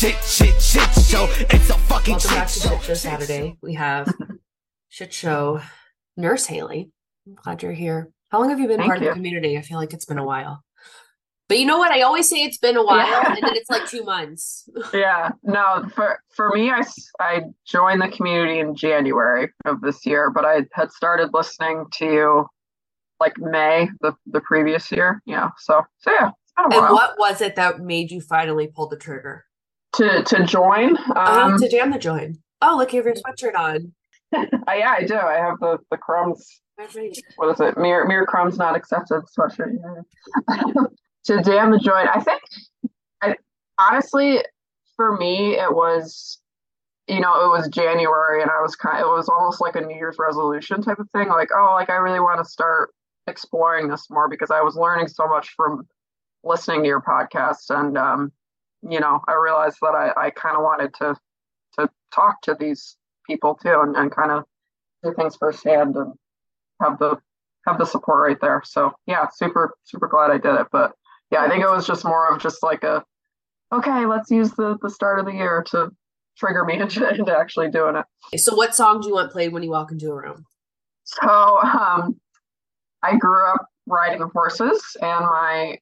shit, shit, shit show. It's a fucking Welcome shit back to show. Shit Show Saturday. We have Shit Show Nurse Haley. I'm glad you're here. How long have you been Thank part of the community? I feel like it's been a while. But you know what? I always say it's been a while, Yeah. and then it's like two months. Yeah, no, for for me, I I joined the community in January of this year, but I had started listening to you like May the the previous year. Yeah, so so yeah, it's been a And what was it that made you finally pull the trigger? To to join. Oh, Um, to jam the join. Oh, look, you have your sweatshirt on. I, yeah, I do. I have the the crumbs. What is it? Mere mere crumbs not accepted sweatshirt. Yeah. to jam the joint, I think. I honestly, for me, it was. You know, it was January, and I was kind. Of, It was almost like a New Year's resolution type of thing. Like, oh, like I really want to start exploring this more because I was learning so much from listening to your podcast, and um, you know, I realized that I, I kind of wanted to to talk to these people too, and, and kind of do things firsthand and have the have the support right there. So yeah, super super glad I did it. But yeah, I think it was just more of just like a okay, let's use the the start of the year to trigger me into, into actually doing it. So, what song do you want played when you walk into a room? So um, I grew up riding horses, and my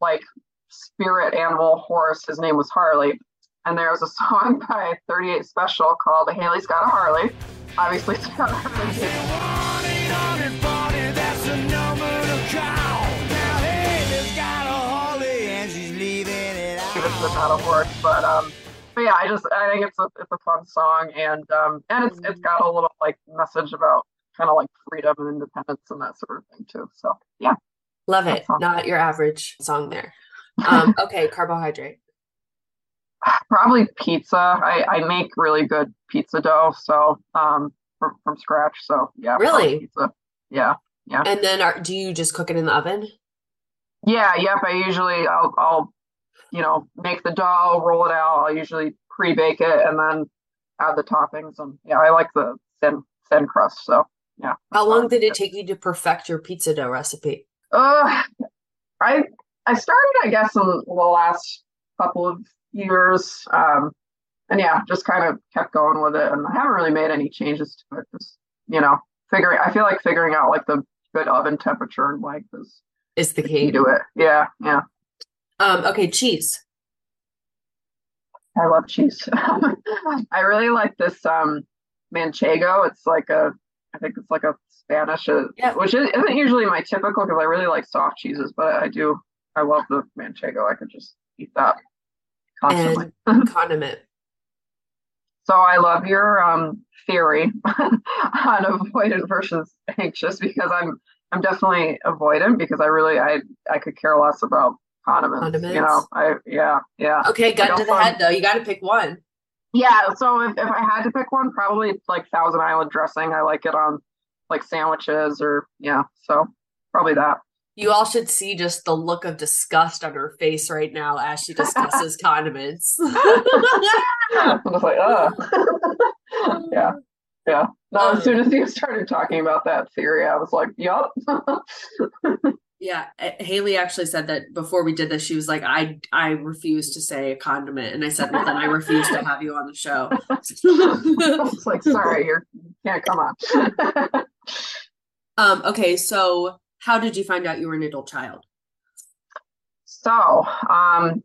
like spirit animal horse, his name was Harley. And there was a song by 38 Special called "Haley's Got a Harley." Obviously, it's got a Harley. Give it to the battle horse, but um, but yeah, I just I think it's a it's a fun song, and um, and it's it's got a little like message about kind of like freedom and independence and that sort of thing too. So yeah. Love it. Not your average song there. Um, okay, carbohydrate. probably pizza. I, I make really good pizza dough, so um from, from scratch. So yeah, Really? pizza. Yeah, And then are, do you just cook it in the oven? yeah, yep. I usually I'll I'll you know make the dough, roll it out. I'll usually pre-bake it and then add the toppings. And yeah, I like the thin thin crust. So yeah. How long did it take you to perfect your pizza dough recipe? Uh, I I started, I guess, in the last couple of years. Um, and yeah, just kind of kept going with it, and I haven't really made any changes to it. Just you know, figuring. I feel like figuring out like the good oven temperature and length is Is the the key. key to it. Yeah, yeah. Um, okay, cheese. I love cheese. I really like this um manchego. It's like a, I think it's like a Spanish, uh, Yeah. which isn't usually my typical because I really like soft cheeses, but I do. I love the manchego. I could just eat that constantly. And condiment. So I love your um theory on avoidant versus anxious because I'm I'm definitely avoidant because I really I I could care less about condiments. Condiments? You know, I yeah, yeah. Okay, gun to the fun- head though. You got to pick one. Yeah, so if, if I had to pick one, probably like Thousand Island dressing. I like it on like sandwiches or yeah, so probably that. You all should see just the look of disgust on her face right now as she discusses condiments. I'm just like, oh. yeah. Yeah. No, as soon as you started talking about that theory, I was like, yup. Yeah, Haley actually said that before we did this, she was like, "I I refuse to say a condiment," and I said, "Well, then I refuse to have you on the show." I was like, sorry, you're, you can't come on. um, okay, so how did you find out you were an adult child? So, um,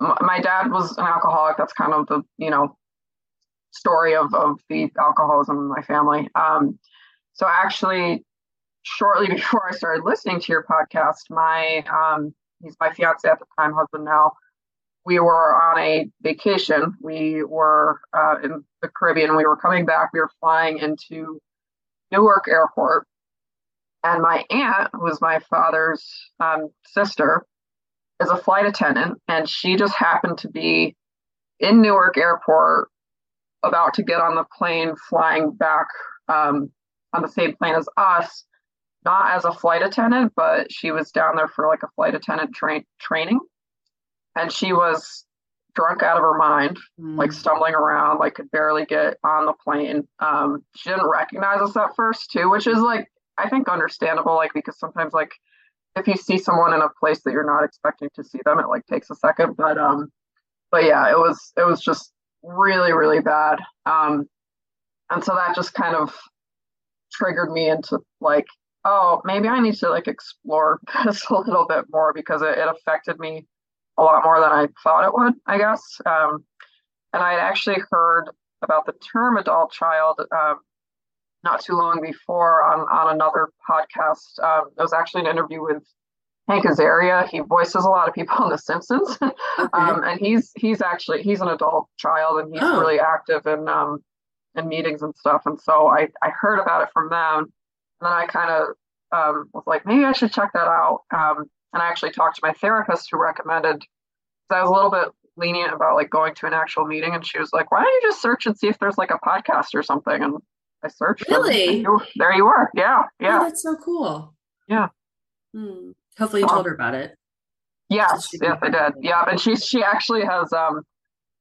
my dad was an alcoholic. That's kind of the, you know, story of, of the alcoholism in my family. Um, so actually, shortly before I started listening to your podcast, my, um, he's my fiance at the time, husband now, we were on a vacation. We were uh, in the Caribbean. We were coming back. We were flying into Newark Airport. And my aunt, who was my father's um, sister, is a flight attendant. And she just happened to be in Newark Airport about to get on the plane flying back um, on the same plane as us, not as a flight attendant, but she was down there for like a flight attendant train training. And she was drunk out of her mind, like stumbling around, like could barely get on the plane. Um, she didn't recognize us at first too, which is like I think understandable, like because sometimes like if you see someone in a place that you're not expecting to see them, it like takes a second. But um but yeah, it was it was just really really bad. Um, and so that just kind of triggered me into like, oh, maybe I need to like explore this a little bit more because it, it affected me a lot more than I thought it would, I guess. Um, and I had actually heard about the term adult child um, not too long before on, on another podcast. Um, it was actually an interview with Hank Azaria. He voices a lot of people on The Simpsons, okay. um, and he's he's actually he's an adult child and he's oh. really active in um, in meetings and stuff. And so I I heard about it from them, and then I kind of um, was like maybe I should check that out. Um, and I actually talked to my therapist who recommended. Because I was a little bit lenient about like going to an actual meeting, and she was like, "Why don't you just search and see if there's like a podcast or something?" And I searched. Really? There you were. Yeah. Yeah. Oh, that's so cool. Yeah. Hmm. Hopefully you told her about it. Yes, yes, I did. Yeah, and she she actually has um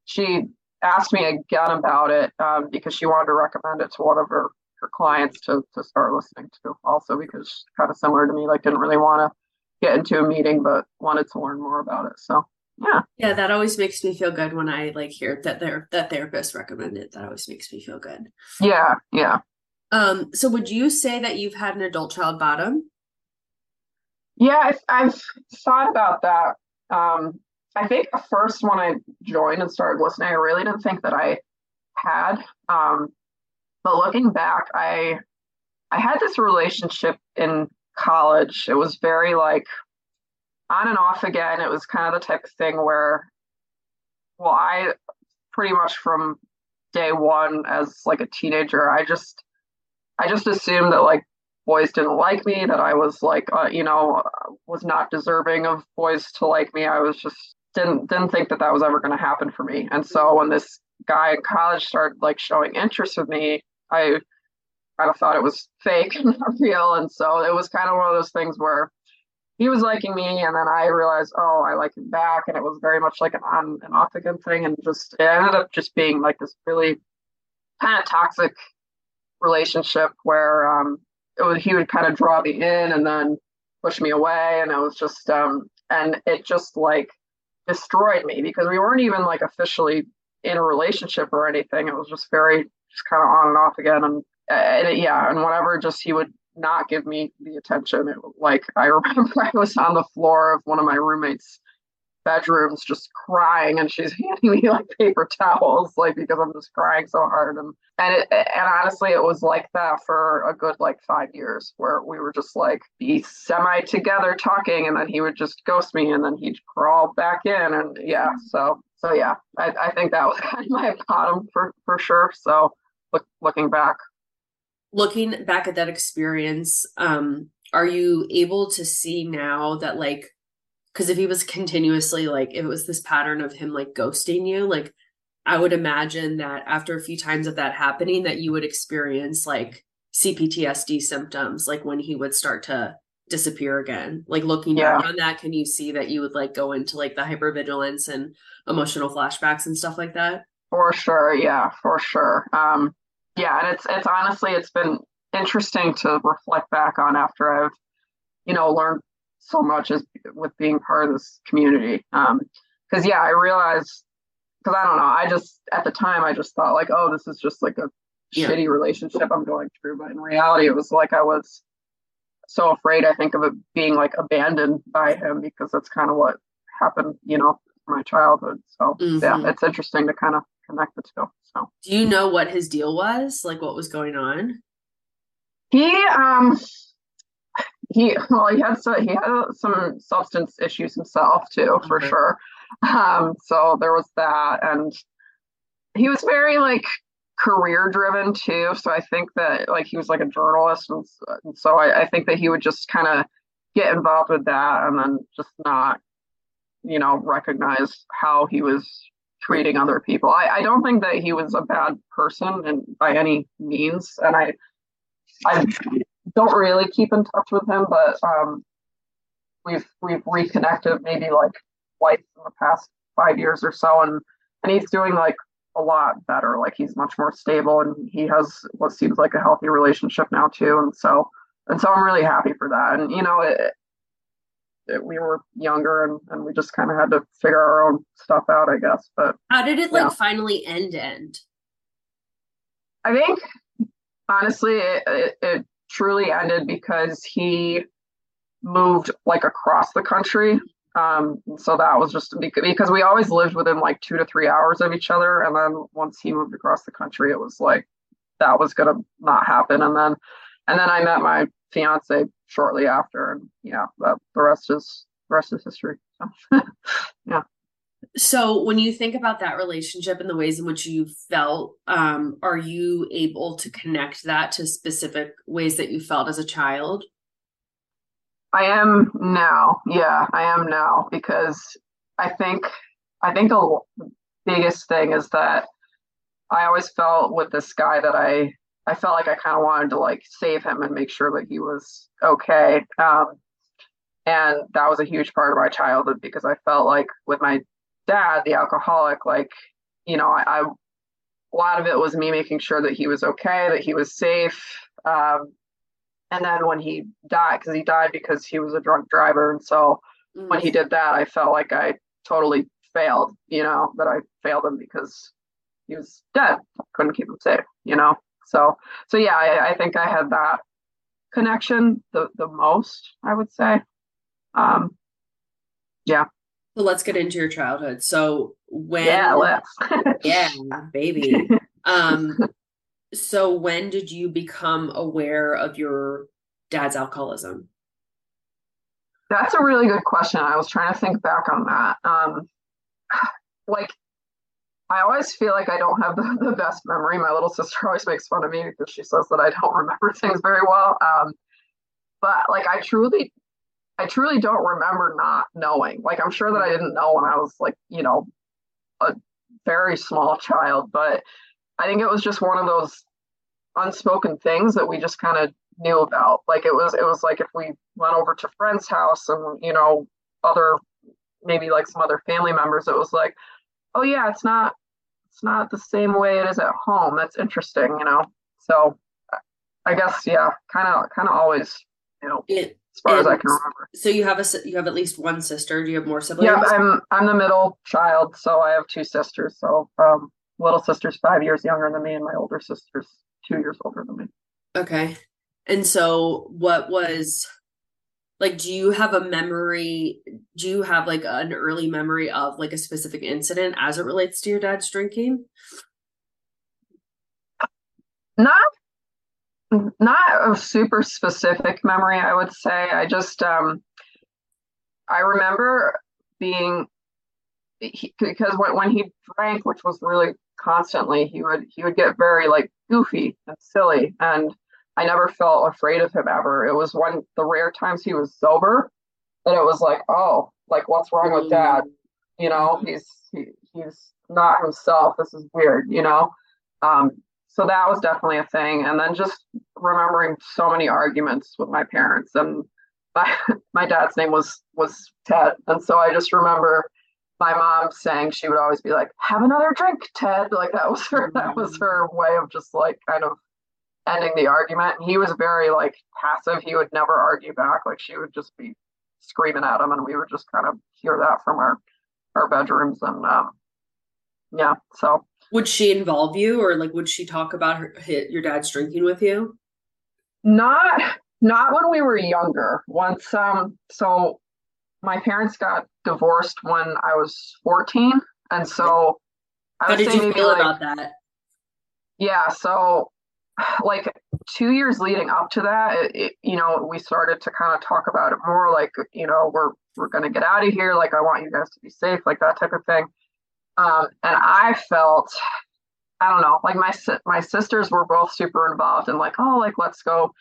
she asked me again about it um because she wanted to recommend it to one of her her clients to to start listening to also because kind of similar to me like didn't really want to get into a meeting but wanted to learn more about it. So yeah. Yeah, that always makes me feel good when I like hear that their that therapist recommended. That always makes me feel good. Yeah, yeah. Um, so would you say that you've had an adult child bottom? Yeah, I've, I've thought about that. Um, I think the first when I joined and started listening, I really didn't think that I had. Um, but looking back, I I had this relationship in college. It was very like on and off again. It was kind of the type of thing where, well, I pretty much from day one as like a teenager, I just I just assumed that like boys didn't like me, that I was like, uh, you know, was not deserving of boys to like me. I was just didn't didn't think that that was ever going to happen for me. And so when this guy in college started like showing interest with me, I kind of thought it was fake, and not real. And so it was kind of one of those things where he was liking me, and then I realized, oh, I like him back, and it was very much like an on and off again thing, and just it ended up just being like this really kind of toxic relationship where um, it was he would kind of draw me in and then push me away and it was just um and it just like destroyed me because we weren't even like officially in a relationship or anything. It was just very just kind of on and off again and, and yeah and whatever just he would not give me the attention. It, like i remember i was on the floor of one of my roommates bedrooms just crying and she's handing me like paper towels like because i'm just crying so hard. And and it, and honestly it was like that for a good like five years where we were just like be semi together talking and then he would just ghost me and then he'd crawl back in and yeah mm-hmm. so so yeah. I, I think that was kind of my bottom for for sure. So look, looking back looking back at that experience um are you able to see now that like because if he was continuously like if it was this pattern of him like ghosting you like i would imagine that after a few times of that happening that you would experience like cptsd symptoms like when he would start to disappear again. Like looking yeah. on that can you see that you would like go into like the hypervigilance and emotional flashbacks and stuff like that? For sure yeah for sure. Um yeah and it's it's honestly it's been interesting to reflect back on after i've you know learned so much as with being part of this community. Um, because yeah, I realized because I don't know, I just at the time I just thought like, oh, this is just like a yeah. shitty relationship I'm going through, but in reality, it was like I was so afraid. I think of it being like abandoned by him because that's kind of what happened, you know, my childhood. So mm-hmm. yeah, it's interesting to kind of connect the two. So, do you know what his deal was? Like, what was going on? He um he well he had so he had some substance issues himself too for okay. sure um so there was that and he was very like career driven too so i think that like he was like a journalist and, and so I, I think that he would just kind of get involved with that and then just not you know recognize how he was treating other people i, I don't think that he was a bad person and by any means and i i don't really keep in touch with him, but um, we've we've reconnected maybe like twice in the past five years or so, and and he's doing like a lot better. Like he's much more stable, and he has what seems like a healthy relationship now too. And so and so I'm really happy for that. And you know, it, it, we were younger and, and we just kind of had to figure our own stuff out, I guess. But How did it like Yeah. finally end end? I think honestly, it, it, it truly ended because he moved like across the country. Um, so that was just because we always lived within like two to three hours of each other. And then once he moved across the country, it was like that was gonna not happen. And then, and then I met my fiance shortly after, and yeah, that the rest is the rest is history. So, yeah. So when you think about that relationship and the ways in which you felt, um, are you able to connect that to specific ways that you felt as a child? I am now. Yeah, I am now because I think I think the biggest thing is that I always felt with this guy that I I felt like I kind of wanted to like save him and make sure that he was okay. Um, and that was a huge part of my childhood because I felt like with my dad, the alcoholic, like you know, I, I a lot of it was me making sure that he was okay, that he was safe. Um, and then when he died, because he died because he was a drunk driver, and so when he did that, I felt like I totally failed. You know that I failed him because he was dead. Couldn't keep him safe. You know. So so yeah, I, I think I had that connection the the most. I would say. Um. Yeah. So let's get into your childhood. So when Yeah. Let's. yeah, baby. Um so when did you become aware of your dad's alcoholism? That's a really good question. I was trying to think back on that. Um, like, I always feel like I don't have the, the best memory. My little sister always makes fun of me because she says that I don't remember things very well. Um, but like, I truly, I truly don't remember not knowing. Like, I'm sure that I didn't know when I was like, you know, a very small child, but I think it was just one of those unspoken things that we just kind of knew about. Like it was it was like if we went over to friend's house and you know other maybe like some other family members, it was like, oh yeah, it's not it's not the same way it is at home. That's interesting, you know. So I guess yeah, kind of kind of always you know It, as far as I can remember. so you have a you have at least one sister. Do you have more siblings? Yeah, I'm I'm the middle child, so I have two sisters. So um, little sister's five years younger than me, and my older sister's two years older than me. Okay. And so what was like do you have a memory do you have like an early memory of like a specific incident as it relates to your dad's drinking? not not a super specific memory i would say i just um i remember being he, because when, when he drank which was really constantly he would he would get very like goofy and silly and i never felt afraid of him ever. It was one the rare times he was sober that it was like oh like what's wrong with dad you know Mhm. he's he, he's not himself. This is weird you know? Um so that was definitely a thing. And then just remembering so many arguments with my parents and my my dad's name was was ted. And so i just remember my mom saying she would always be like have another drink ted. Like that was her that was her way of just like kind of ending the argument. And he was very like passive. He would never argue back. Like she would just be screaming at him and we would just kind of hear that from our our bedrooms. And um yeah so. Would she involve you or like would she talk about her hit your dad's drinking with you? not not when we were younger. Once um so my parents got divorced when i was 14 and so i How did you feel like about that? yeah so like two years leading up to that it, it, you know we started to kind of talk about it more like you know we're we're to get out of here like i want you guys to be safe like that type of thing. Um and i felt i don't know like my my sisters were both super involved and like oh like let's go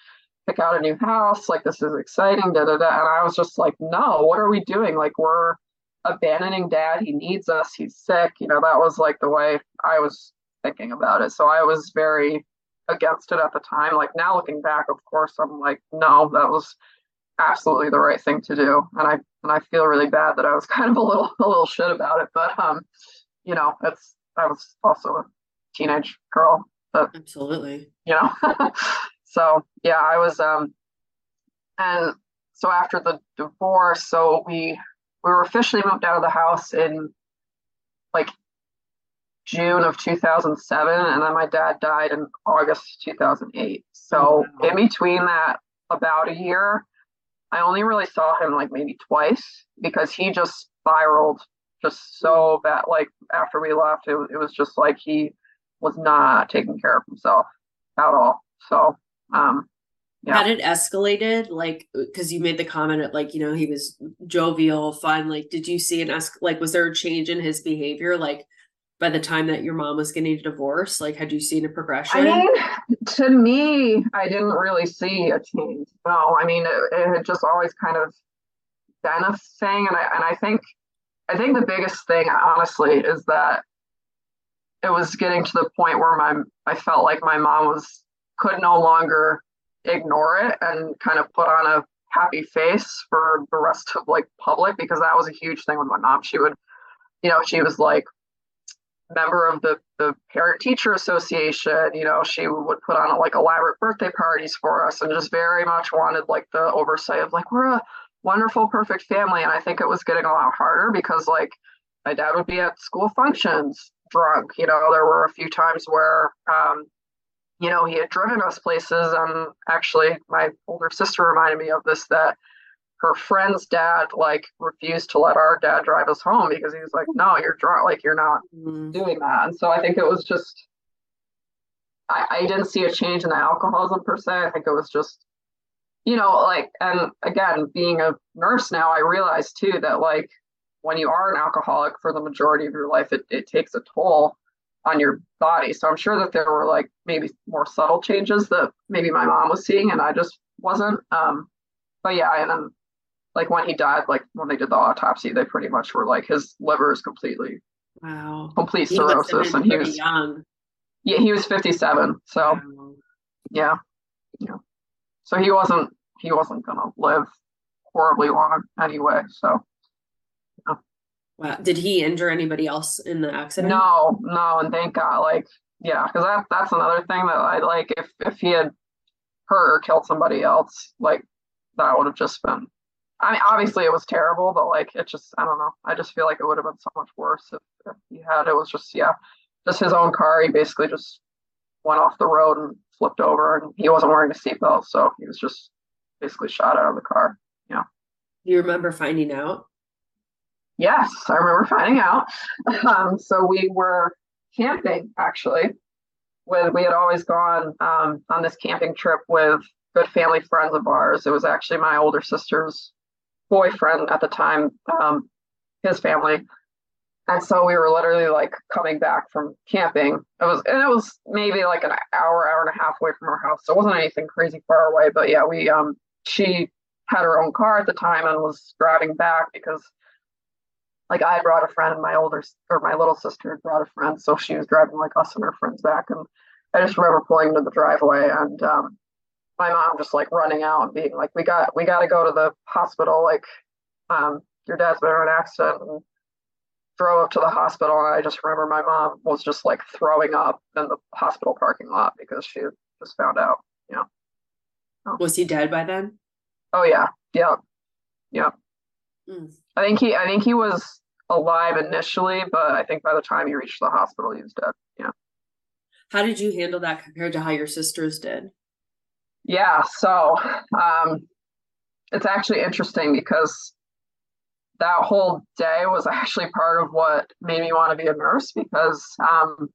pick out a new house like this is exciting da da da and i was just like no what are we doing? Like we're abandoning dad he needs us he's sick you know that was like the way i was thinking about it. So i was very against it at the time. Like now looking back, of course, I'm like, no, that was absolutely the right thing to do. And I and I feel really bad that I was kind of a little a little shit about it. But um, you know, it's I was also a teenage girl that Absolutely. you know. so yeah, I was um and so after the divorce, so we we were officially moved out of the house in like June of 2007, and then my dad died in August 2008. So wow. in between that, about a year, I only really saw him like maybe twice because he just spiraled just so bad. Like after we left, it, it was just like he was not taking care of himself at all. So, um, yeah. Had it escalated? Like, because you made the comment of like, you know, he was jovial, fun. Like, did you see an es- like, was there a change in his behavior? Like, by the time that your mom was getting a divorce? Like, had you seen a progression? I mean, to me, I didn't really see a change. No, I mean, it, it had just always kind of been a thing, and I and I think, I think the biggest thing, honestly, is that it was getting to the point where my I felt like my mom was could no longer ignore it and kind of put on a happy face for the rest of like public because that was a huge thing with my mom. She would, you know, she was like member of the the parent teacher association you know she would put on like elaborate birthday parties for us and just very much wanted like the oversight of like we're a wonderful perfect family. And i think it was getting a lot harder because like my dad would be at school functions drunk you know there were a few times where um you know he had driven us places. And actually my older sister reminded me of this that her friend's dad like refused to let our dad drive us home because he was like, "No, you're drunk. Like you're not mm-hmm. doing that." And so I think it was just I, I didn't see a change in the alcoholism per se. I think it was just you know like and again being a nurse now i realize too that like when you are an alcoholic for the majority of your life it, it takes a toll on your body so i'm sure that there were like maybe more subtle changes that maybe my mom was seeing and i just wasn't um but yeah and then like when he died, like when they did the autopsy, they pretty much were like his liver is completely wow complete he cirrhosis, and he was young. Yeah, he was fifty seven. So wow. yeah, yeah. So he wasn't he wasn't gonna live horribly long anyway. So yeah. Wow. Did he injure anybody else in the accident? No, no, and thank God. Like, yeah, because that that's another thing that I like. If if he had hurt or killed somebody else, like that would have just been I mean, obviously it was terrible, but like it just, I don't know. I just feel like it would have been so much worse if, if he had. It was just, yeah, just his own car. He basically just went off the road and flipped over, and he wasn't wearing a seatbelt, so he was just basically shot out of the car. Yeah. Do you remember finding out? Yes, I remember finding out. Um, so we were camping actually. With we had always gone um, on this camping trip with good family friends of ours. It was actually my older sister's boyfriend at the time, um, his family. And so we were literally like coming back from camping. It was and it was maybe like an hour, hour and a half away from our house. So it wasn't anything crazy far away. But yeah, we um she had her own car at the time and was driving back because like I brought a friend and my older or my little sister brought a friend. So she was driving like us and her friends back. And I just remember pulling into the driveway and um my mom just like running out and being like, "We got we got to go to the hospital. Like, um, your dad's been in an accident." And drove up to the hospital, and I just remember my mom was just like throwing up in the hospital parking lot because she just found out. You know. Oh. Was he dead by then? Oh yeah, yeah, yeah. Mm. I think he I think he was alive initially, but I think by the time he reached the hospital, he was dead. Yeah. How did you handle that compared to how your sisters did? Yeah, so um, it's actually interesting because that whole day was actually part of what made me want to be a nurse because um,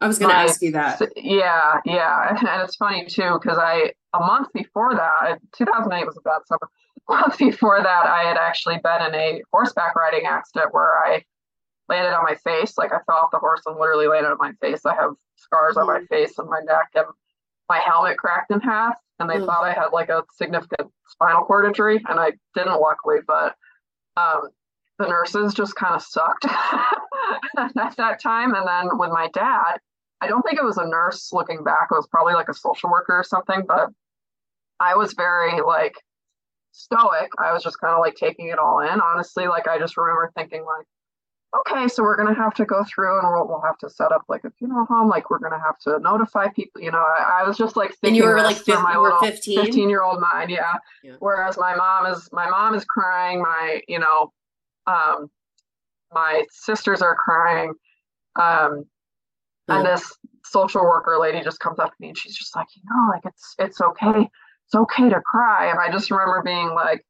I was going to ask you that. Yeah, yeah, and it's funny too because I a month before that, 2008 was a bad summer. A month before that, I had actually been in a horseback riding accident where I landed on my face. Like I fell off the horse and literally landed on my face. I have scars mm-hmm. on my mm-hmm. face and my neck, and my helmet cracked in half and they mm. thought I had like a significant spinal cord injury and I didn't luckily, but um, the nurses just kind of sucked at that time. And then with my dad, I don't think it was a nurse looking back, it was probably like a social worker or something, but I was very like stoic. I was just kind of like taking it all in. Honestly, like I just remember thinking like, okay, so we're gonna have to go through and we'll, we'll have to set up like a funeral home. Like we're gonna have to notify people. You know, I, I was just like And you thinking were like through 15, my little 15? 15 year old mind. Yeah. Yeah. Whereas my mom is my mom is crying. My you know, um, my sisters are crying. Um, and this social worker lady just comes up to me and she's just like, you know, like it's it's okay. It's okay to cry. And I just remember being like,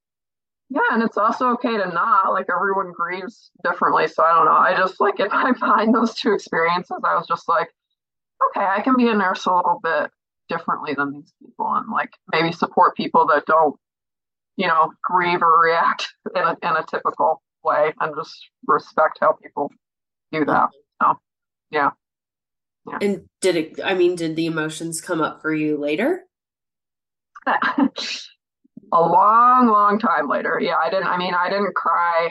yeah, and it's also okay to not. Like everyone grieves differently. So I don't know. I just like if I find those two experiences, I was just like, okay, I can be a nurse a little bit differently than these people and like maybe support people that don't, you know, grieve or react in a in a typical way and just respect how people do that. So yeah. And did it, I mean, did the emotions come up for you later? a long, long time later. Yeah, I didn't, I mean, I didn't cry.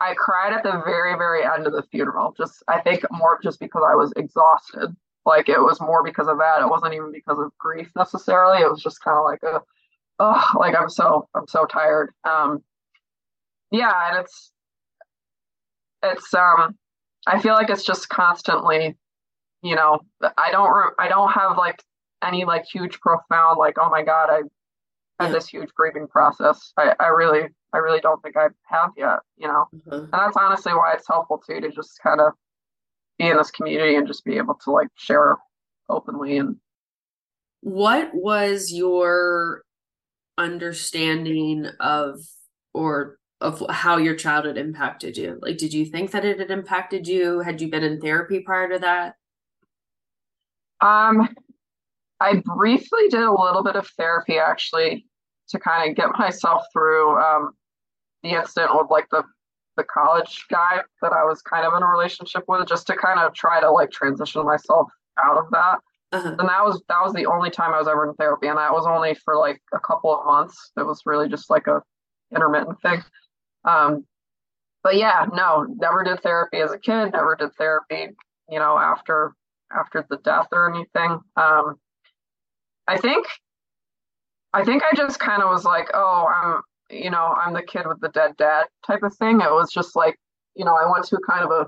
I cried at the very, very end of the funeral. Just, I think more just because I was exhausted. Like it was more because of that. It wasn't even because of grief necessarily. It was just kind of like a, oh, like I'm so, I'm so tired. Um, yeah, and it's, it's, um, I feel like it's just constantly, you know, I don't, I don't have like any like huge profound like oh my god i had Yeah. this huge grieving process i i really i really don't think i have yet you know Uh-huh. and that's honestly why it's helpful too to just kind of be in this community and just be able to like share openly and What was your understanding of or of how your childhood impacted you? Like, did you think that it had impacted you? Had you been in therapy prior to that? um i briefly did a little bit of therapy actually to kind of get myself through um the incident with like the the college guy that i was kind of in a relationship with just to kind of try to like transition myself out of that Uh-huh. and that was that was the only time I was ever in therapy, and that was only for like a couple of months. It was really just like a intermittent thing. Um, but yeah, no, never did therapy as a kid. Never did therapy, you know, after after the death or anything. Um, I think I think I just kind of was like, oh, I'm you know, I'm the kid with the dead dad type of thing. It was just like, you know, I went to kind of a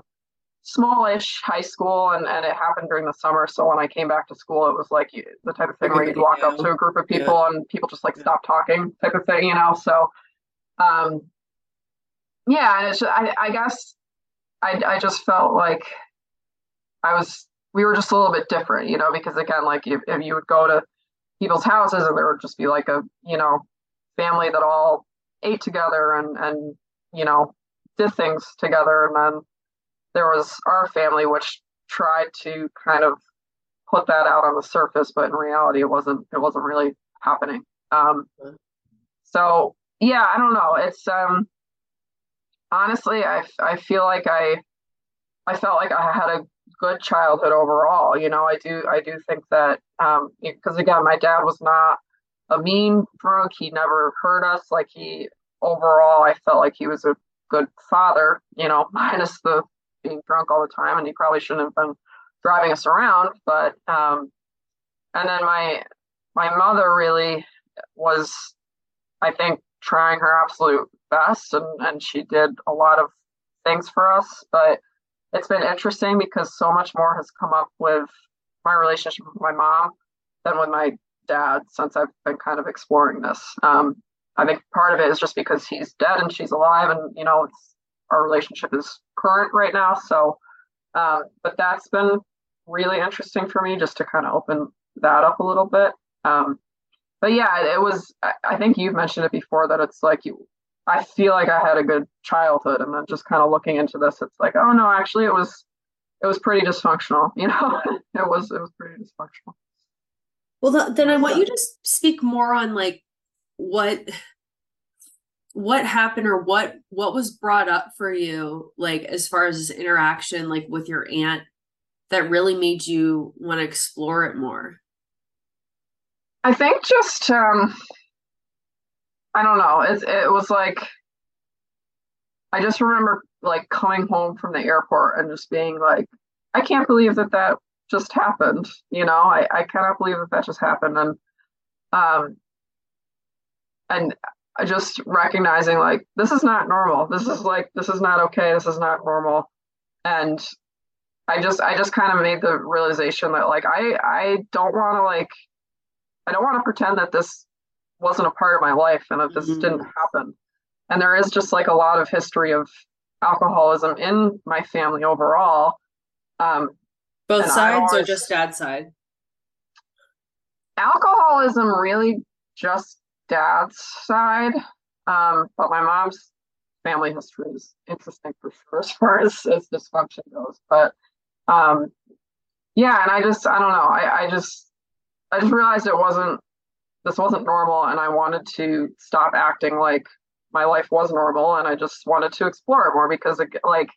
smallish high school and, and it happened during the summer. So when I came back to school, it was like you, the type of thing where you'd walk up to a group of people and people just like stop talking type of thing, you know? So, um, yeah, and it's, I, I guess I, I just felt like I was, we were just a little bit different, you know, because again, like if, if you would go to people's houses and there would just be like a, you know, family that all ate together and, and, you know, did things together. And then there was our family, which tried to kind of put that out on the surface, but in reality, it wasn't, it wasn't really happening. Um, so yeah, I don't know. It's, um, honestly, I, I feel like I, I felt like I had a good childhood overall. You know, I do, I do think that, um, because again, my dad was not a mean drunk. He never hurt us. Like he, overall, I felt like he was a good father, you know, minus the being drunk all the time. And he probably shouldn't have been driving us around. But, um, and then my, my mother really was, I think, trying her absolute best. And, and she did a lot of things for us. But it's been interesting because so much more has come up with my relationship with my mom than with my dad since I've been kind of exploring this. Um, I think part of it is just because he's dead and she's alive, and you know, it's our relationship is current right now. So, um, but that's been really interesting for me just to kind of open that up a little bit. Um, but yeah, it was. I, I think you've mentioned it before that it's like you. I feel like I had a good childhood, and then just kind of looking into this, it's like, oh no, actually, it was, it was pretty dysfunctional. You know, it was, it was pretty dysfunctional. Well, th- then I want you to speak more on like what what happened or what what was brought up for you like as far as this interaction like with your aunt that really made you want to explore it more. I think just um I don't know. It it was like I just remember like coming home from the airport and just being like, I can't believe that that just happened. You know, I I cannot believe that that just happened. And um and I just recognizing like this is not normal. This is like this is not okay. This is not normal. And I just I just kind of made the realization that like I I don't want to like I don't want to pretend that this wasn't a part of my life and that this mm-hmm. didn't happen. And there is just like a lot of history of alcoholism in my family overall. Um, Both sides always, or just dad's side? Alcoholism really just dad's side. Um, but my mom's family history is interesting for sure as far as, as dysfunction goes. But um, yeah, and I just I don't know. I, I just I just realized it wasn't this wasn't normal and I wanted to stop acting like my life was normal and I just wanted to explore it more because it, like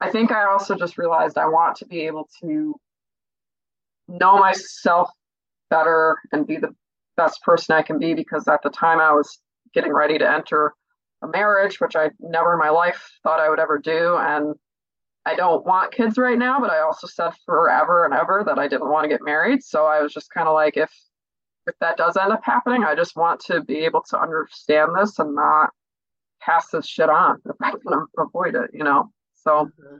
I think I also just realized I want to be able to know myself better and be the best person I can be because at the time I was getting ready to enter a marriage, which I never in my life thought I would ever do. And I don't want kids right now, but I also said forever and ever that I didn't want to get married. So I was just kind of like, if if that does end up happening, I just want to be able to understand this and not pass this shit on if I can avoid it, you know. So mm-hmm.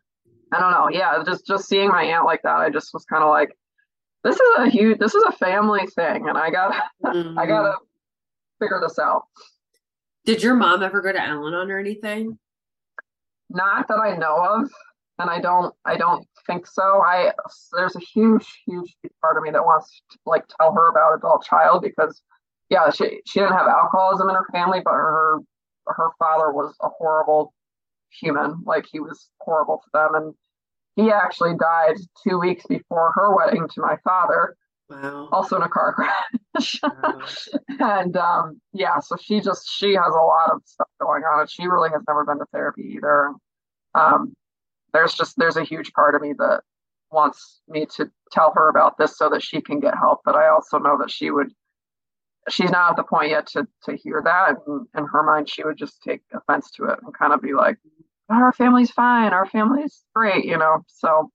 I don't know. Yeah, just just seeing my aunt like that, I just was kind of like, this is a huge, this is a family thing, and I got, mm-hmm. I gotta figure this out. Did your mom ever go to Al-Anon or anything? Not that I know of, and I don't, I don't think so. I there's a huge, huge part of me that wants to like tell her about adult child because, yeah, she she didn't have alcoholism in her family, but her her father was a horrible human. Like he was horrible to them, and he actually died two weeks before her wedding to my father. Wow. Also in a car crash. Wow. and um, yeah, so she just she has a lot of stuff going on, and she really has never been to therapy either. Um, there's just there's a huge part of me that wants me to tell her about this so that she can get help. But I also know that she would she's not at the point yet to to hear that. And in her mind, she would just take offense to it and kind of be like, our family's fine, our family's great, you know. So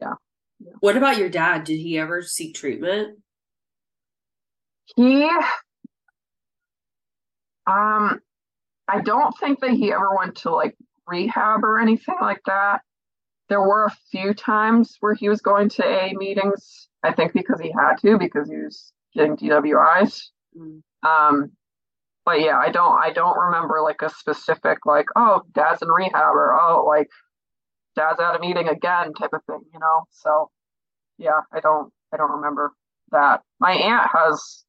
yeah. yeah. What about your dad? Did he ever seek treatment? He um I don't think that he ever went to like rehab or anything like that. There were a few times where he was going to AA meetings, I think because he had to, because he was getting DWIs. Mm. Um, but yeah, I don't I don't remember like a specific like, oh, dad's in rehab or oh like dad's at a meeting again type of thing, you know. So yeah, I don't I don't remember that. My aunt has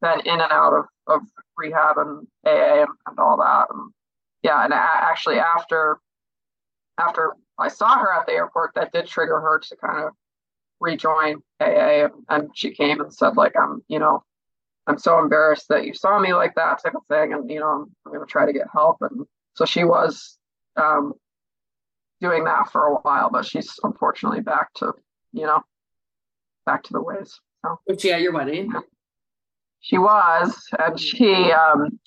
been in and out of, of rehab and AA and, and all that. And yeah, and actually after after I saw her at the airport, that did trigger her to kind of rejoin AA, and she came and said like I'm, you know, I'm so embarrassed that you saw me like that type of thing, and you know, I'm, I'm going to try to get help, and so she was um, doing that for a while, but she's unfortunately back to, you know, back to the ways. So. Was she at your wedding? She was, and she um,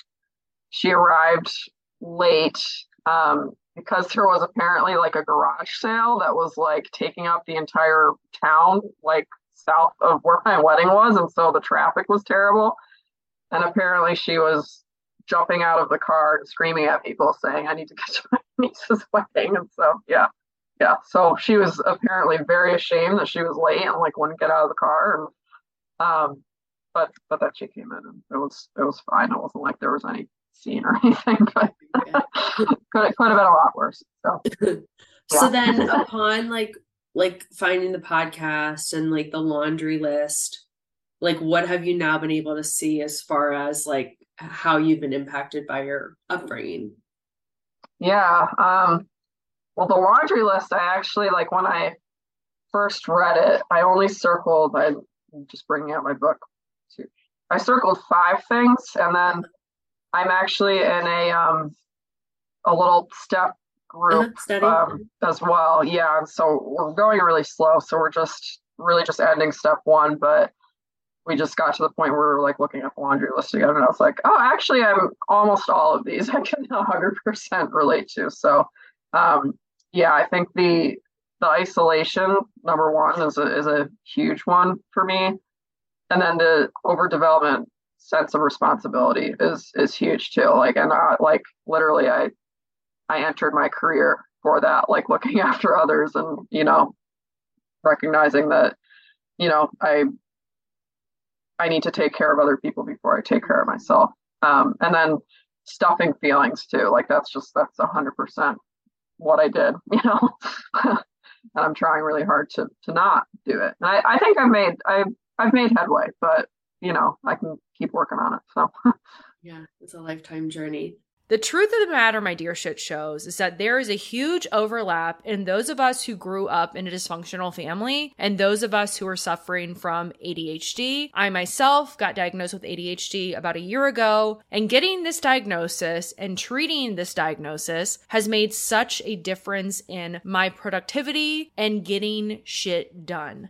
she arrived late um, because there was apparently like a garage sale that was like taking up the entire town, like south of where my wedding was. And so the traffic was terrible. And apparently she was jumping out of the car and screaming at people saying, I need to get to my niece's wedding. And so, yeah. Yeah. So she was apparently very ashamed that she was late and like wouldn't get out of the car. And, um, but, but then she came in and it was, it was fine. It wasn't like there was any scene or anything, but could could have been a lot worse. So, yeah. so then upon like like finding the podcast and like the laundry list, like what have you now been able to see as far as like how you've been impacted by your upbringing? Yeah. Um well the laundry list I actually like when I first read it, I only circled I'm just bringing out my book too. I circled five things and then I'm actually in a um a little step group uh-huh, um, as well. Yeah, so we're going really slow. So we're just really just ending step one, but we just got to the point where we are like looking at the laundry list again, and I was like, oh, actually, I'm almost all of these I can 100% relate to. So, um, yeah, I think the the isolation number one is a is a huge one for me, and then the overdevelopment sense of responsibility is is huge too. Like and uh, like literally I I entered my career for that, like looking after others and you know recognizing that you know I I need to take care of other people before I take care of myself. Um, and then stuffing feelings too. Like that's just that's a hundred percent what I did, you know. and I'm trying really hard to to not do it. And I, I think I've made I've I've made headway, but you know, I can keep working on it. So yeah, it's a lifetime journey. The truth of the matter, my dear shit shows, is that there is a huge overlap in those of us who grew up in a dysfunctional family and those of us who are suffering from ADHD. I myself got diagnosed with ADHD about a year ago, and getting this diagnosis and treating this diagnosis has made such a difference in my productivity and getting shit done.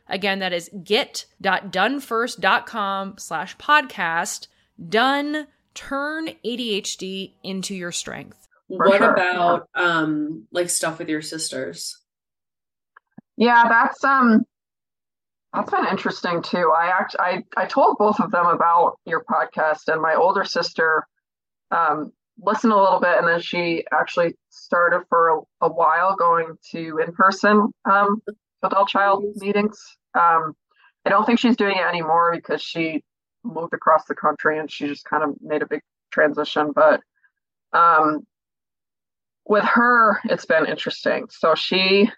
Again, that is get.donefirst.com slash podcast. Done, turn ADHD into your strength. For what sure. about um like stuff with your sisters? Yeah, that's um that's been interesting too. I actually I, I told both of them about your podcast and my older sister um listened a little bit and then she actually started for a, a while going to in-person um adult child meetings. Um I don't think she's doing it anymore because she moved across the country and she just kind of made a big transition. But um, with her, it's been interesting. So she,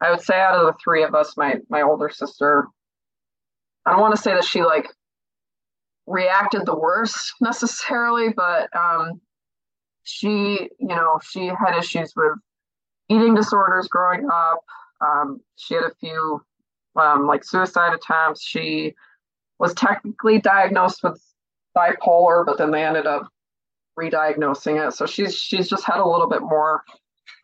I would say, out of the three of us, my my older sister, I don't want to say that she like reacted the worst necessarily, but um, she, you know, she had issues with eating disorders growing up. Um, she had a few um, like suicide attempts. She was technically diagnosed with bipolar, but then they ended up re-diagnosing it. So she's she's just had a little bit more.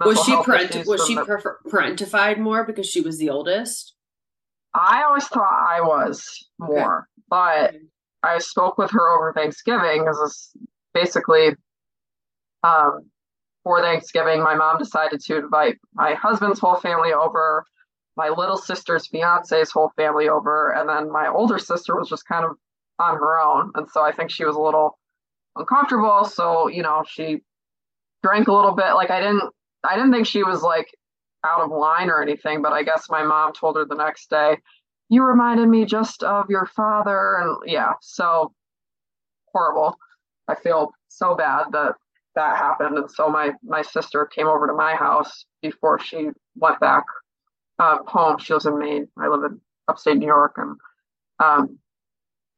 Was she parent- was she the- parentified more because she was the oldest? I always thought I was more, okay. but I spoke with her over Thanksgiving because basically um, for Thanksgiving, my mom decided to invite my husband's whole family over my little sister's fiance's whole family over, and then my older sister was just kind of on her own. And so I think she was a little uncomfortable. So, you know, she drank a little bit. Like I didn't I didn't think she was like out of line or anything, but I guess my mom told her the next day, you reminded me just of your father. And yeah, so horrible. I feel so bad that that happened. And so my my sister came over to my house before she went back uh, home. She lives in Maine. I live in upstate New York, and um,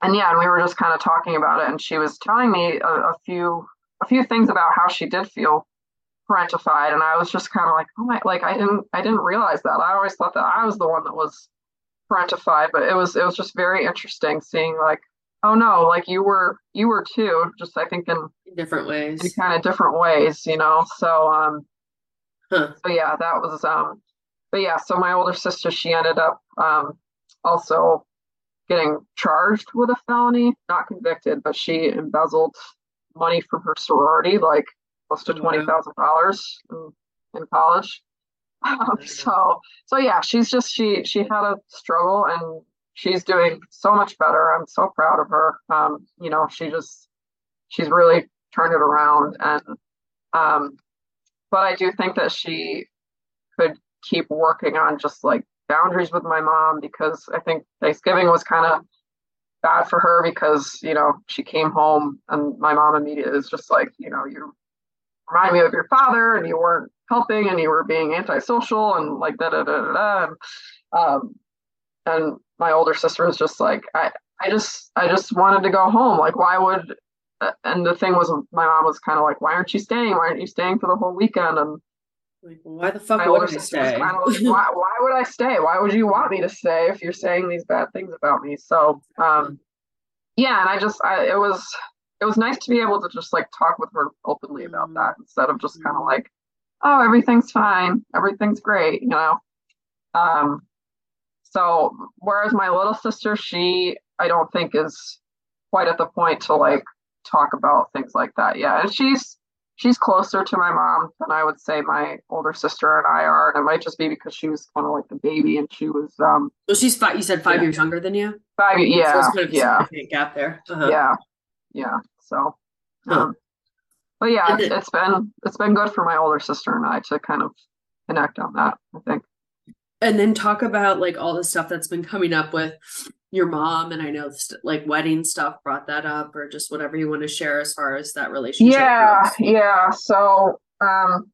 and yeah, and we were just kind of talking about it, and she was telling me a, a few a few things about how she did feel parentified, and I was just kind of like, oh my, like I didn't I didn't realize that. I always thought that I was the one that was parentified, but it was it was just very interesting seeing like oh no like you were you were too just i think in different ways in kind of different ways you know so um huh. so yeah that was um but yeah, so my older sister, she ended up um, also getting charged with a felony, not convicted, but she embezzled money from her sorority, like close to twenty thousand dollars in, in college. Um, so, so yeah, she's just she she had a struggle, and she's doing so much better. I'm so proud of her. Um, you know, she just she's really turned it around, and um, but I do think that she could keep working on just like boundaries with my mom because I think Thanksgiving was kind of bad for her because, you know, she came home and my mom immediately was just like, you know, you remind me of your father and you weren't helping and you were being antisocial and like da da da da. And, um, and my older sister was just like, I, I just, I just wanted to go home. Like, why would, and the thing was, my mom was kind of like, why aren't you staying? Why aren't you staying for the whole weekend? And Like, why the fuck would I was stay? kind of like, why, why would I stay? Why would you want me to stay if you're saying these bad things about me? So, um, yeah, and I just, I, it was, it was nice to be able to just like talk with her openly about Mhm. that instead of just kind of Mhm. like, oh, everything's fine, everything's great, you know. Um, so whereas my little sister, she, I don't think is quite at the point to like talk about things like that yet, and she's she's closer to my mom than I would say my older sister and I are. And it might just be because she was kind of like the baby and she was um well, she's five. You said five Yeah. years younger than you. five So yeah, there's kind of yeah, gap there. Uh-huh. yeah, yeah. So Huh. um but yeah, it's been it's been good for my older sister and I to kind of connect on that, I think. And then talk about like all the stuff that's been coming up with your mom, and I know st- like wedding stuff brought that up, or just whatever you want to share as far as that relationship. Yeah, goes. yeah. So, um,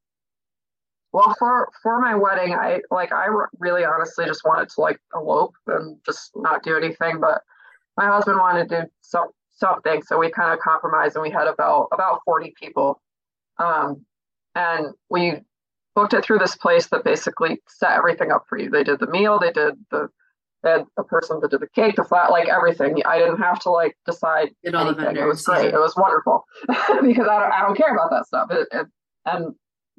well, for for my wedding, I like I really honestly just wanted to like elope and just not do anything, but my husband wanted to do some something, so we kind of compromised and we had about about 40 people. Um, and we booked it through this place that basically set everything up for you. They did the meal, they did the had a person that did the cake, the flat, like everything. I didn't have to like decide Did all the anything. It was great. yeah. It was wonderful because I don't, I don't care about that stuff. It, it, and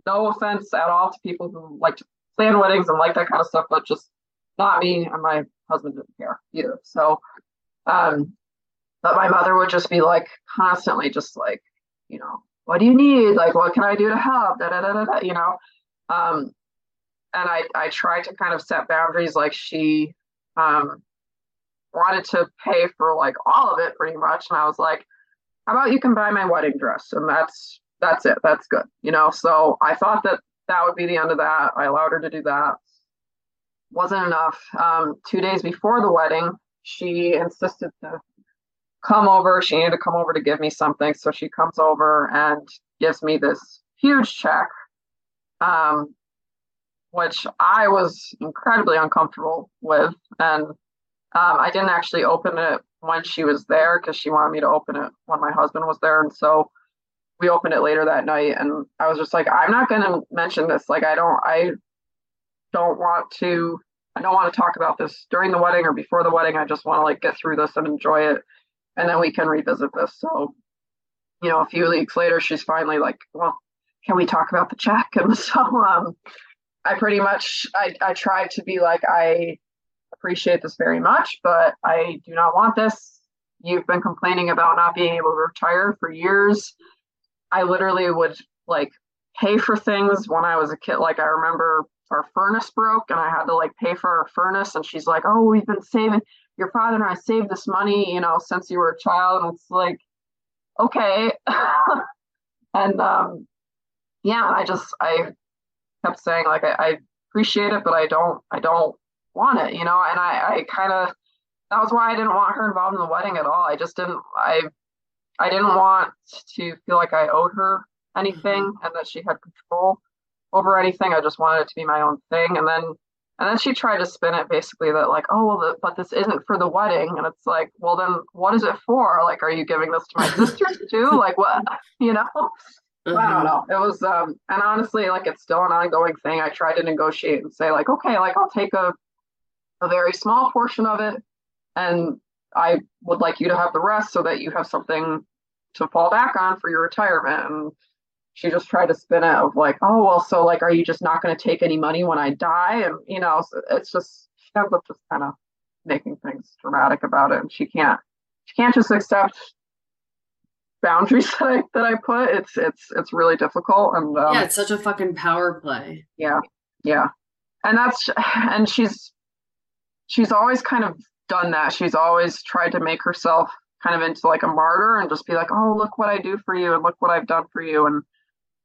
no offense at all to people who like to plan weddings and like that kind of stuff, but just not me and my husband didn't care either. So, um, but my mother would just be like constantly just like, you know, what do you need? Like, what can I do to help? Da, da, da, da, da, you know? Um, and I, I tried to kind of set boundaries. Like she, um, wanted to pay for like all of it pretty much. And I was like, how about you can buy my wedding dress? And that's, that's it. That's good. You know? So I thought that that would be the end of that. I allowed her to do that. Wasn't enough. Um, two days before the wedding, she insisted to come over. She needed to come over to give me something. So she comes over and gives me this huge check, um, which I was incredibly uncomfortable with. And um, I didn't actually open it when she was there because she wanted me to open it when my husband was there. And so we opened it later that night. And I was just like, I'm not going to mention this. Like, I don't, I don't want to, I don't want to talk about this during the wedding or before the wedding. I just want to like get through this and enjoy it. And then we can revisit this. So, you know, a few weeks later, she's finally like, well, can we talk about the check? And so, um, I pretty much, I, I tried to be like, I appreciate this very much, but I do not want this. You've been complaining about not being able to retire for years. I literally would like pay for things when I was a kid. Like I remember our furnace broke and I had to like pay for our furnace. And she's like, Oh, we've been saving your father and I saved this money, you know, since you were a child. And it's like, okay. and um yeah, I just I kept saying like I, I appreciate it, but I don't I don't want it, you know, and I, I kind of that was why I didn't want her involved in the wedding at all. I just didn't I I didn't want to feel like I owed her anything mm-hmm. and that she had control over anything. I just wanted it to be my own thing. And then and then she tried to spin it basically that like, oh well, the, but this isn't for the wedding. And it's like, well then what is it for? Like, are you giving this to my sisters too? Like what? You know? I don't know. It was, um, and honestly, like it's still an ongoing thing. I tried to negotiate and say, like, okay, like I'll take a a very small portion of it, and I would like you to have the rest so that you have something to fall back on for your retirement. And she just tried to spin it of like, oh well, so like, are you just not going to take any money when I die? And you know, so it's just she ends up just kind of making things dramatic about it, and she can't she can't just accept boundaries that I that I put. It's it's it's really difficult, and um, yeah, it's such a fucking power play. yeah, yeah, and that's and she's she's always kind of done that. She's always tried to make herself kind of into like a martyr and just be like, oh, look what I do for you, and look what I've done for you, and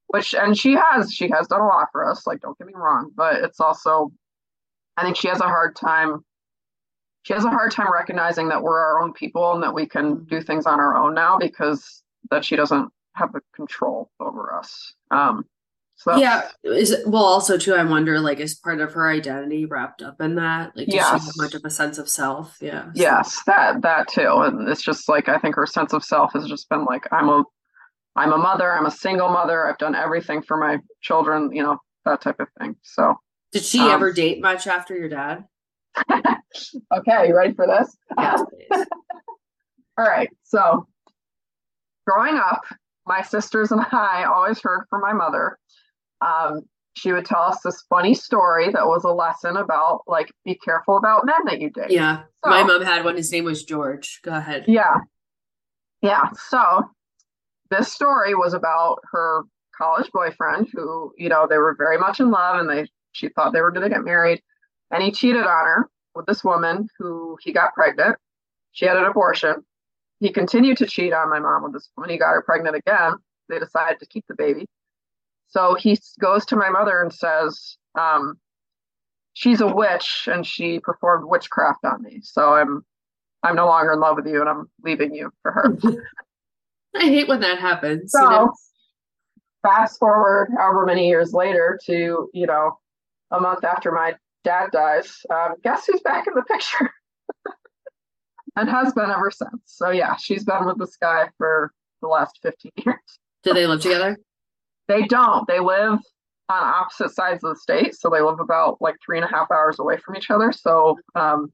which and she has she has done a lot for us. Like, don't get me wrong, but it's also I think she has a hard time. She has a hard time recognizing that we're our own people and that we can do things on our own now because that she doesn't have the control over us. Um, so that's- Yeah, is it, well also too I wonder like is part of her identity wrapped up in that? Like does she have Yes. much of a sense of self? Yeah. so- Yes, that that too. And it's just like I think her sense of self has just been like I'm a I'm a mother, I'm a single mother, I've done everything for my children, you know, that type of thing. So Did she Um, ever date much after your dad? okay, you ready for this? Yes, please. All right. So growing up, my sisters and I always heard from my mother. Um, she would tell us this funny story that was a lesson about like be careful about men that you date. yeah. So- My mom had one. His name was George. Go ahead. Yeah. Yeah. So this story was about her college boyfriend who, you know, they were very much in love and they she thought they were gonna get married. And he cheated on her with this woman who he got pregnant. She had an abortion. He continued to cheat on my mom with this woman. He got her pregnant again. They decided to keep the baby. So he goes to my mother and says, um, she's a witch and she performed witchcraft on me. So I'm I'm no longer in love with you and I'm leaving you for her. I hate when that happens. you So know? fast forward however many years later to, you know, a month after my dad dies, um, guess who's back in the picture? And has been ever since. So yeah, she's been with this guy for the last 15 years. Do they live together? They don't. They live on opposite sides of the state. So they live about like three and a half hours away from each other. So um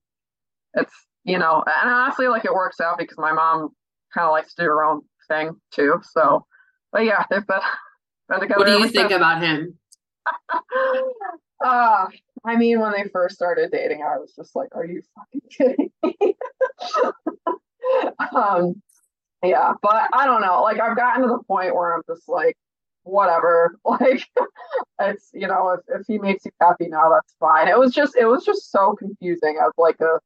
it's you know, and honestly like it works out because my mom kind of likes to do her own thing too. So but yeah, they've been been together. What do you think since. about him? uh I mean when they first started dating, I was just like, Are you fucking kidding me? um yeah, but I don't know. Like I've gotten to the point where I'm just like, whatever. Like it's you know, if, if he makes you happy now, that's fine. It was just it was just so confusing as like a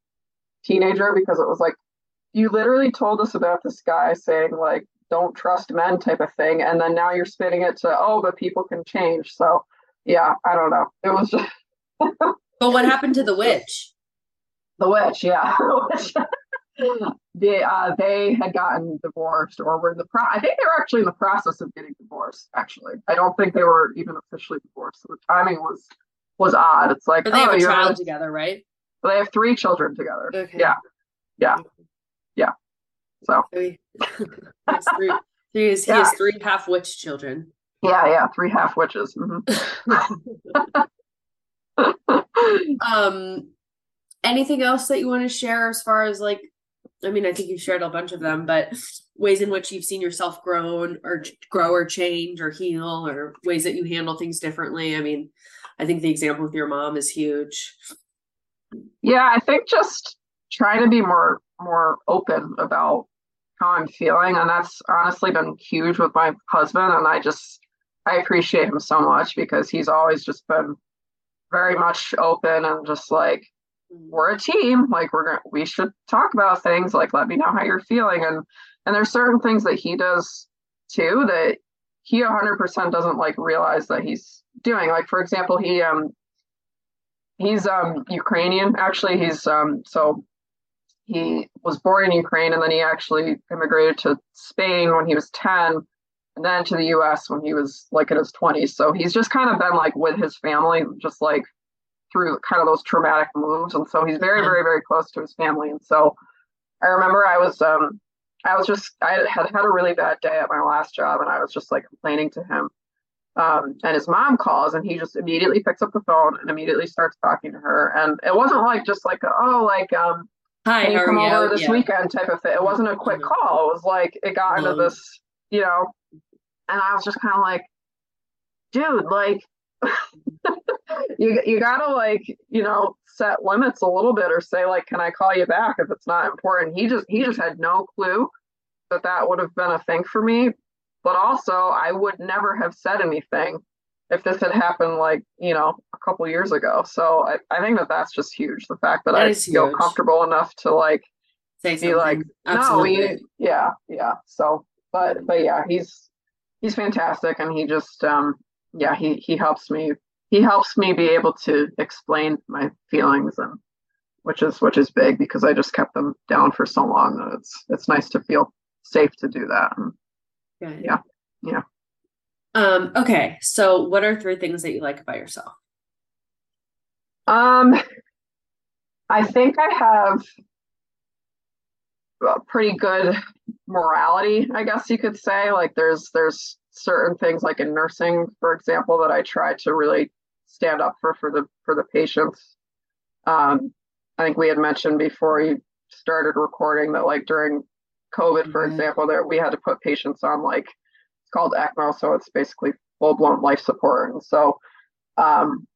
teenager because it was like you literally told us about this guy saying like don't trust men type of thing, and then now you're spinning it to oh, but people can change. So yeah, I don't know. It was just But what happened to the witch? the witch, yeah. They uh they had gotten divorced or were in the pro I think they were actually in the process of getting divorced, actually. I don't think they were even officially divorced. So the timing was was odd. It's like But they have oh, a child together, right? they have three children together. Okay. Yeah. Yeah. Yeah. So So he, he has three, he has, he has three half witch children. yeah, yeah, three half witches. Mhm. um, anything else that you want to share as far as like, I mean, I think you've shared a bunch of them, but ways in which you've seen yourself grown or grow or change or heal or ways that you handle things differently. I mean, I think the example with your mom is huge. Yeah, I think just trying to be more more open about how I'm feeling, and that's honestly been huge with my husband. And I just I appreciate him so much because he's always just been very much open and just like we're a team. Like we're gonna we should talk about things. Like let me know how you're feeling, and and there's certain things that he does too that he 100% doesn't like realize that he's doing. Like for example, he um he's um Ukrainian actually. He's um so he was born in Ukraine and then he actually immigrated to Spain when he was 10 and then to the US when he was like in his 20s. So he's just kind of been like with his family just like through kind of those traumatic moves. And so he's very very very close to his family. And so I remember I was um I was just I had had a really bad day at my last job and I was just like complaining to him. Um, and his mom calls and he just immediately picks up the phone and immediately starts talking to her. And it wasn't like just like oh like um Hi, can you come over this Yeah. weekend? type of thing. It wasn't a quick Mhm. call. It was like it got into Um, this you know and i was just kind of like dude like you you gotta like you know set limits a little bit or say like can i call you back if it's not important he just he just had no clue that that would have been a thing for me but also i would never have said anything if this had happened like you know a couple years ago so i, I think that that's just huge the fact that, That i feel huge. comfortable enough to like Say be something. like Absolutely. no we yeah yeah so but but yeah he's he's fantastic and he just um yeah he he helps me he helps me be able to explain my feelings and which is which is big because i just kept them down for so long that it's it's nice to feel safe to do that and. Yeah. Yeah. Um, okay. So what are three things that you like about yourself? Um, I think I have pretty good morality, I guess you could say. Like there's there's certain things like in nursing, for example, that I try to really stand up for for the for the patients. Um, I think we had mentioned before you started recording that like during COVID, for mm-hmm. example, there we had to put patients on like it's called ECMO, so it's basically full blown life support. And so, um,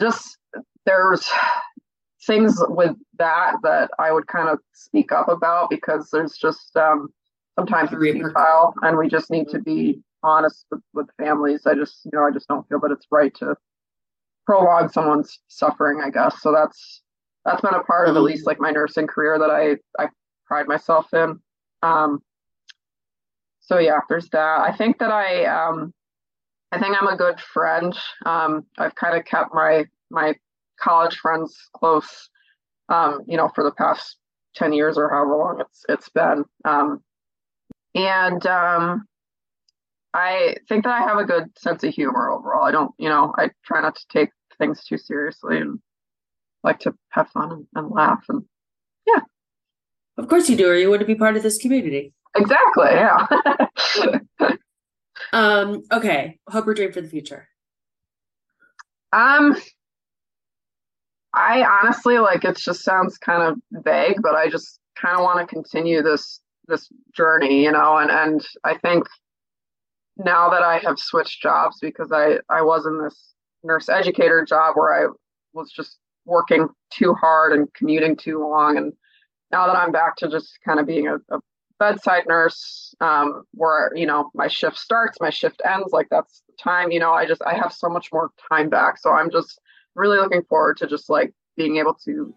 just there's things with that that I would kind of speak up about because there's just um, sometimes it's futile, and we just need to be honest with, with families. I just you know I just don't feel that it's right to prolong someone's suffering. I guess so. That's that's been a part of at least like my nursing career that I I pride myself in. Um, so yeah, there's that. I think that I um, I think I'm a good friend. Um, I've kind of kept my my college friends close, um, you know, for the past ten years or however long it's it's been. Um, and um, I think that I have a good sense of humor overall. I don't, you know, I try not to take things too seriously and like to have fun and, and laugh and yeah. Of course you do, or you wouldn't be part of this community. Exactly. Yeah. um. Okay. Hope or dream for the future. Um. I honestly like it. Just sounds kind of vague, but I just kind of want to continue this this journey, you know. And and I think now that I have switched jobs because I I was in this nurse educator job where I was just working too hard and commuting too long, and now that I'm back to just kind of being a, a bedside nurse um, where you know my shift starts my shift ends like that's the time you know i just i have so much more time back so i'm just really looking forward to just like being able to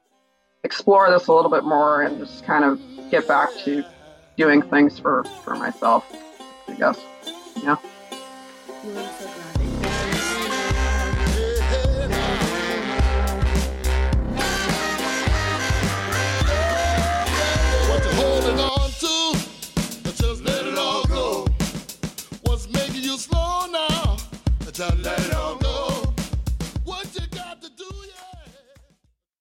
explore this a little bit more and just kind of get back to doing things for, for myself, I guess. Yeah. Let it